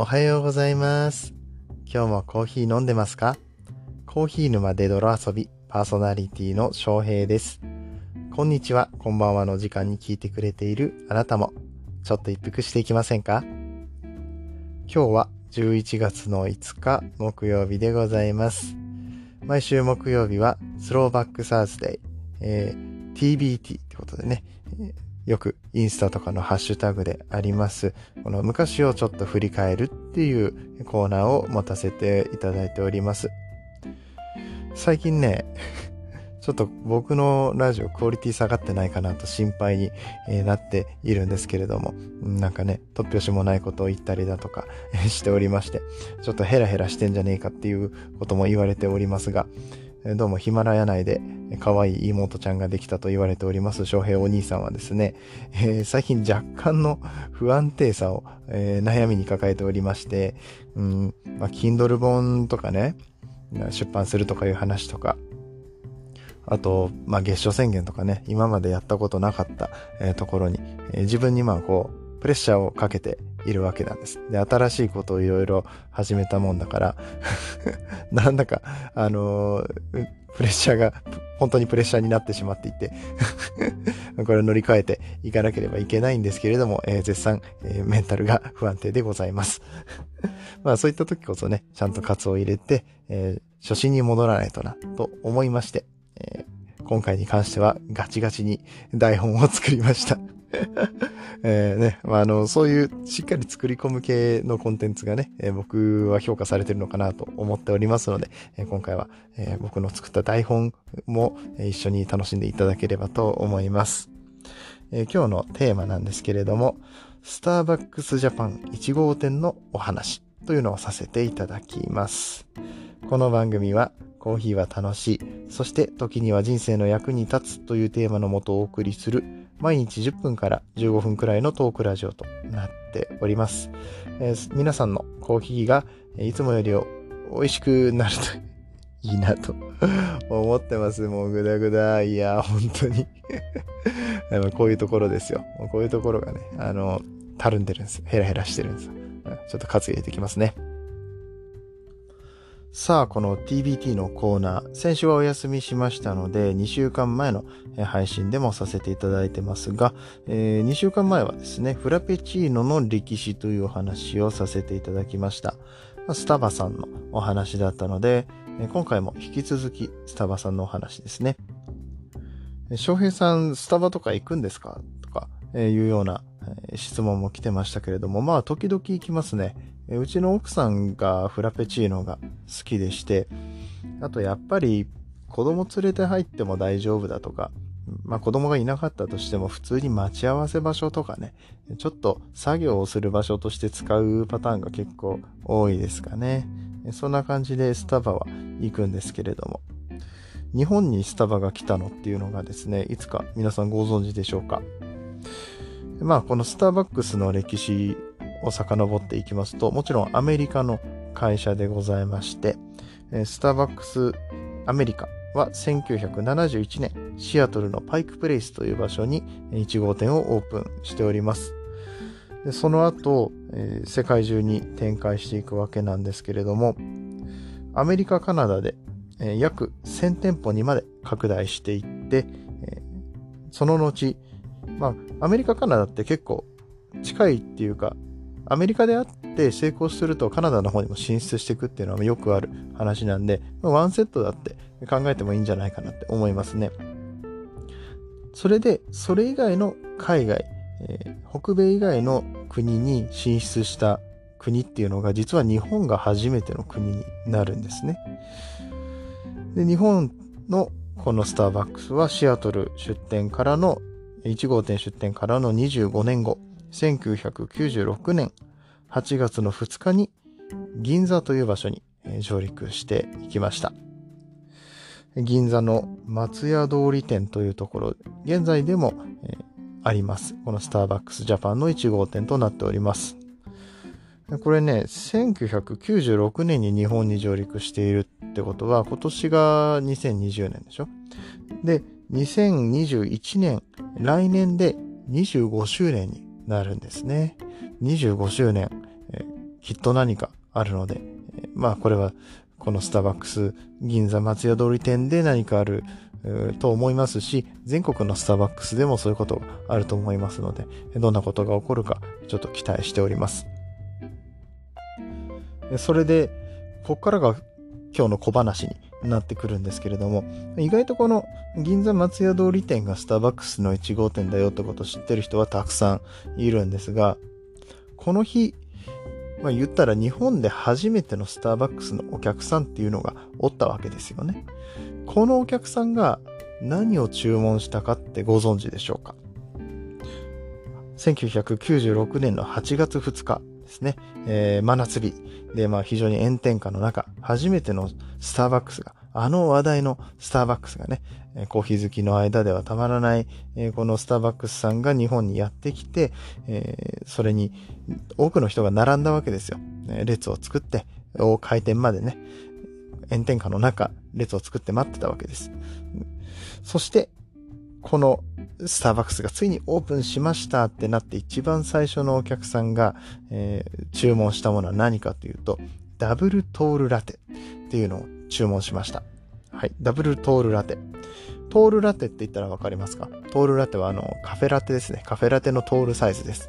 おはようございます。今日もコーヒー飲んでますか？コーヒー沼で泥遊びパーソナリティの翔平です。こんにちは、こんばんはの時間に聞いてくれているあなたも、ちょっと一服していきませんか？今日は11月の5日木曜日でございます。毎週木曜日はスローバックサーズデイ、えー TBT ってことでね、よくインスタとかのハッシュタグであります、この昔をちょっと振り返るっていうコーナーを持たせていただいております。最近ね、ちょっと僕のラジオクオリティ下がってないかなと心配になっているんですけれども、なんかね、突拍子もないことを言ったりだとか しておりまして、ちょっとヘラヘラしてんじゃねえかっていうことも言われておりますが、どうもヒマラヤ内で可愛い妹ちゃんができたと言われております。翔平お兄さんはですね、えー最近若干の不安定さを、えー悩みに抱えておりまして、うん、まあ、Kindle 本とかね、出版するとかいう話とか、あと、まあ、月賞宣言とかね、今までやったことなかった、えーところに、え自分にまあこう、プレッシャーをかけているわけなんです。で、新しいことをいろいろ始めたもんだから、なんだか、あのープレッシャーが、本当にプレッシャーになってしまっていて、これを乗り換えていかなければいけないんですけれども、えー絶賛、えーメンタルが不安定でございます。まあそういった時こそね、ちゃんとカツを入れて、えー初心に戻らないとな、と思いまして、えー今回に関してはガチガチに台本を作りました。えね、まあ、の、そういうしっかり作り込む系のコンテンツがね、えー僕は評価されてるのかなと思っておりますので、えー今回は、えー僕の作った台本も一緒に楽しんでいただければと思います。え今日のテーマなんですけれども、スターバックスジャパン1号店のお話というのをさせていただきます。この番組はコーヒーは楽しい、そして時には人生の役に立つというテーマのもとお送りする毎日10分から15分くらいのトークラジオとなっております。えー皆さんのコーヒーがいつもより美味しくなるといいなと 思ってます。もうグダグダ。いや、本当に こういうところですよ。こういうところがね、あの、たるんでるんです。ヘラヘラしてるんです。ちょっとカツ入れてきますね。さあ、この TBT のコーナー、先週はお休みしましたので、2週間前の配信でもさせていただいてますが、え2週間前はですね、フラペチーノの歴史というお話をさせていただきました。スタバさんのお話だったので、今回も引き続きスタバさんのお話ですね。翔平さん、スタバとか行くんですか？とか、いうような、質問も来てましたけれども、まあ、時々行きますね。えうちの奥さんがフラペチーノが好きでして、あとやっぱり子供連れて入っても大丈夫だとか、まあ子供がいなかったとしても普通に待ち合わせ場所とかね、ちょっと作業をする場所として使うパターンが結構多いですかね。そんな感じでスタバは行くんですけれども。日本にスタバが来たのっていうのがですね、いつか皆さんご存知でしょうか。まあこのスターバックスの歴史を遡っていきますと、もちろんアメリカの会社でございまして、スターバックスアメリカは1971年、シアトルのパイクプレイスという場所に1号店をオープンしております。でその後、えー世界中に展開していくわけなんですけれども、アメリカ、カナダで、えー約1000店舗にまで拡大していって、えーその後、まあ、アメリカ、カナダって結構近いっていうか、アメリカであって成功するとカナダの方にも進出していくっていうのはよくある話なんで、ワンセットだって考えてもいいんじゃないかなって思いますね。それで、それ以外の海外、えー北米以外の国に進出した国っていうのが実は日本が初めての国になるんですね。で、日本のこのスターバックスはシアトル出店からの1号店出店からの25年後、1996年8月の2日に銀座という場所に上陸していきました。銀座の松屋通り店というところ、現在でも、あります。このスターバックスジャパンの1号店となっております。これね、1996年に日本に上陸しているってことは、今年が2020年でしょ？で、2021年、来年で25周年になるんですね。25周年。えきっと何かあるので、えまあこれはこのスターバックス銀座松屋通り店で何かあると思いますし、全国のスターバックスでもそういうことがあると思いますので、どんなことが起こるかちょっと期待しております。それで、ここからが今日の小話になってくるんですけれども、意外とこの銀座松屋通り店がスターバックスの1号店だよってことを知ってる人はたくさんいるんですが、この日、まあ言ったら日本で初めてのスターバックスのお客さんっていうのがおったわけですよね。このお客さんが何を注文したかってご存知でしょうか？1996年の8月2日ですね、えー、真夏日で、まあ非常に炎天下の中、初めてのスターバックスが、あの話題のスターバックスがね、コーヒー好きの間ではたまらない、えー、このスターバックスさんが日本にやってきて、えー、それに多くの人が並んだわけですよ。列を作って、大開店までね、炎天下の中、列を作って待ってたわけです。そして、このスターバックスがついにオープンしましたってなって一番最初のお客さんが、えー、注文したものは何かというと、ダブルトールラテっていうのを注文しました。はい。ダブルトールラテ。トールラテって言ったらわかりますか？トールラテはあの、カフェラテですね。カフェラテのトールサイズです。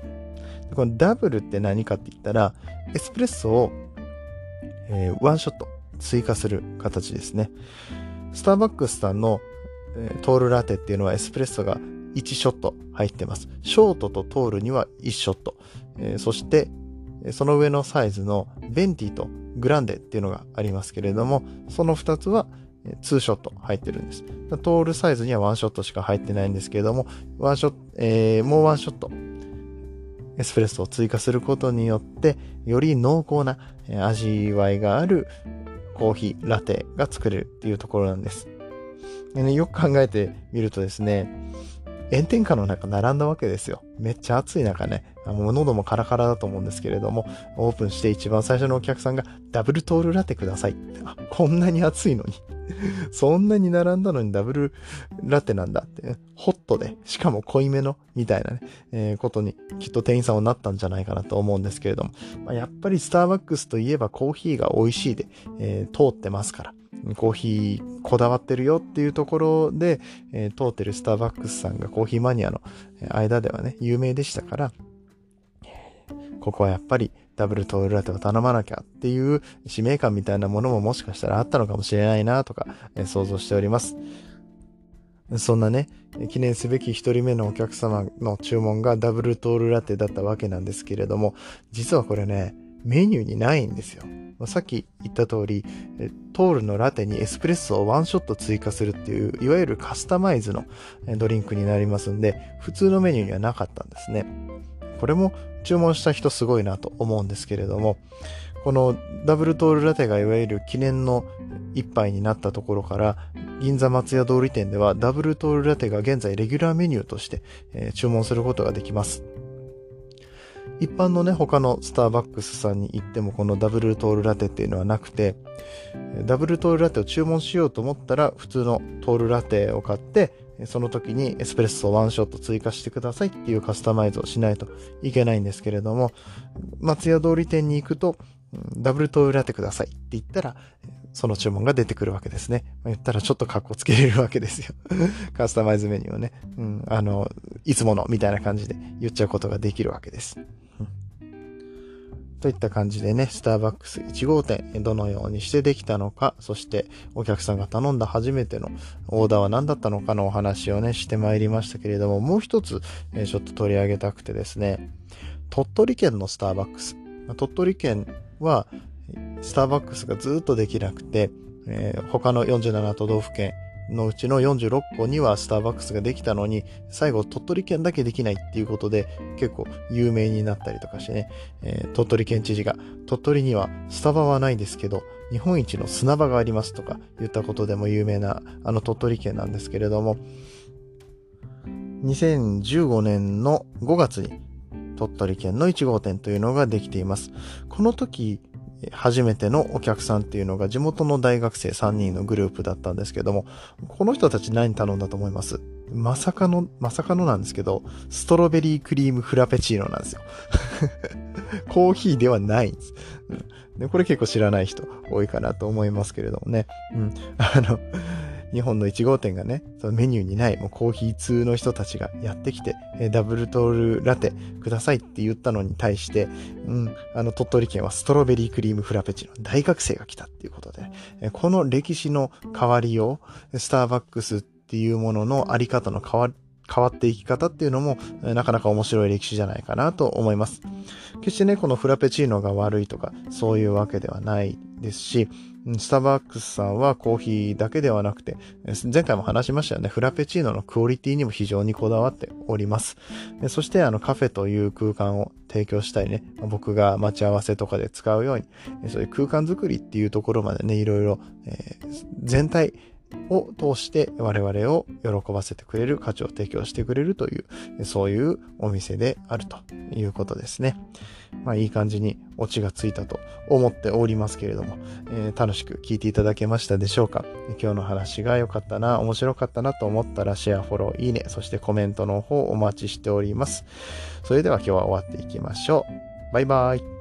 でこのダブルって何かって言ったら、エスプレッソを、えー、ワンショット追加する形ですね。スターバックスさんの、トールラテっていうのはエスプレッソが1ショット入ってます。ショートとトールには1ショット。えー、そして、その上のサイズのベンティとグランデっていうのがありますけれども、その2つは2ショット入ってるんです。トールサイズには1ショットしか入ってないんですけれども、ワンショット、えー、もう1ショット、エスプレッソを追加することによって、より濃厚な味わいがあるコーヒー、ラテが作れるっていうところなんです。でね、よく考えてみるとですね、炎天下の中並んだわけですよ。めっちゃ暑い中ね、もう喉もカラカラだと思うんですけれども、オープンして一番最初のお客さんがダブルトールラテくださいって。あ、こんなに暑いのに。そんなに並んだのにダブルラテなんだって、ね、ホットで、しかも濃いめの、みたいなね、えー、ことにきっと店員さんはなったんじゃないかなと思うんですけれども、まあ、やっぱりスターバックスといえばコーヒーが美味しいで、えー、通ってますから。コーヒーこだわってるよっていうところで、えー、通ってるスターバックスさんがコーヒーマニアの間ではね、有名でしたから、ここはやっぱりダブルトールラテを頼まなきゃっていう使命感みたいなものももしかしたらあったのかもしれないなとか、え、想像しております。そんなね、記念すべき一人目のお客様の注文がダブルトールラテだったわけなんですけれども、実はこれね、メニューにないんですよ。さっき言った通り、トールのラテにエスプレッソをワンショット追加するっていう、いわゆるカスタマイズのドリンクになりますんで、普通のメニューにはなかったんですね。これも注文した人すごいなと思うんですけれども、このダブルトールラテがいわゆる記念の一杯になったところから、銀座松屋通り店ではダブルトールラテが現在レギュラーメニューとして、え注文することができます。一般のね、他のスターバックスさんに行ってもこのダブルトールラテっていうのはなくて、ダブルトールラテを注文しようと思ったら普通のトールラテを買って、その時にエスプレッソワンショット追加してくださいっていうカスタマイズをしないといけないんですけれども、松屋通り店に行くと、ダブルトールラテくださいって言ったら、その注文が出てくるわけですね。言ったらちょっと格好つけれるわけですよ。カスタマイズメニューをね。うん、あの、いつものみたいな感じで言っちゃうことができるわけです。といった感じでね、スターバックス1号店、どのようにしてできたのか、そしてお客さんが頼んだ初めてのオーダーは何だったのかのお話をね、してまいりましたけれども、もう一つ、えちょっと取り上げたくてですね、鳥取県のスターバックス。鳥取県は、スターバックスがずっとできなくて、えー、他の47都道府県のうちの46個にはスターバックスができたのに、最後鳥取県だけできないっていうことで結構有名になったりとかしてね、えー、鳥取県知事が鳥取にはスタバはないですけど、日本一の砂場がありますとか言ったことでも有名なあの鳥取県なんですけれども、2015年の5月に鳥取県の1号店というのができています。この時、初めてのお客さんっていうのが地元の大学生3人のグループだったんですけども、この人たち何頼んだと思います？まさかの、まさかのなんですけど、ストロベリークリームフラペチーノなんですよ。コーヒーではないんです。で、これ結構知らない人多いかなと思いますけれどもね。うん。あの、日本の1号店がね、そのメニューにないもうコーヒー通の人たちがやってきて、えダブルトールラテくださいって言ったのに対して、うん、あの鳥取県はストロベリークリームフラペチの大学生が来たっていうことで、えこの歴史の変わりを、スターバックスっていうもののあり方の変わ変わっていき方っていうのも、なかなか面白い歴史じゃないかなと思います。決してね、このフラペチーノが悪いとか、そういうわけではないですし、スターバックスさんはコーヒーだけではなくて、前回も話しましたよね。フラペチーノのクオリティにも非常にこだわっております。そしてあのカフェという空間を提供したりね、僕が待ち合わせとかで使うように、そういう空間作りっていうところまでね、いろいろ、えー、全体、を通して我々を喜ばせてくれる価値を提供してくれるという、そういうお店であるということですね。まあいい感じにオチがついたと思っておりますけれども、えー、楽しく聞いていただけましたでしょうか今日の話が良かったな、面白かったなと思ったらシェア、フォロー、いいね、そしてコメントの方お待ちしております。それでは今日は終わっていきましょう。バイバイ。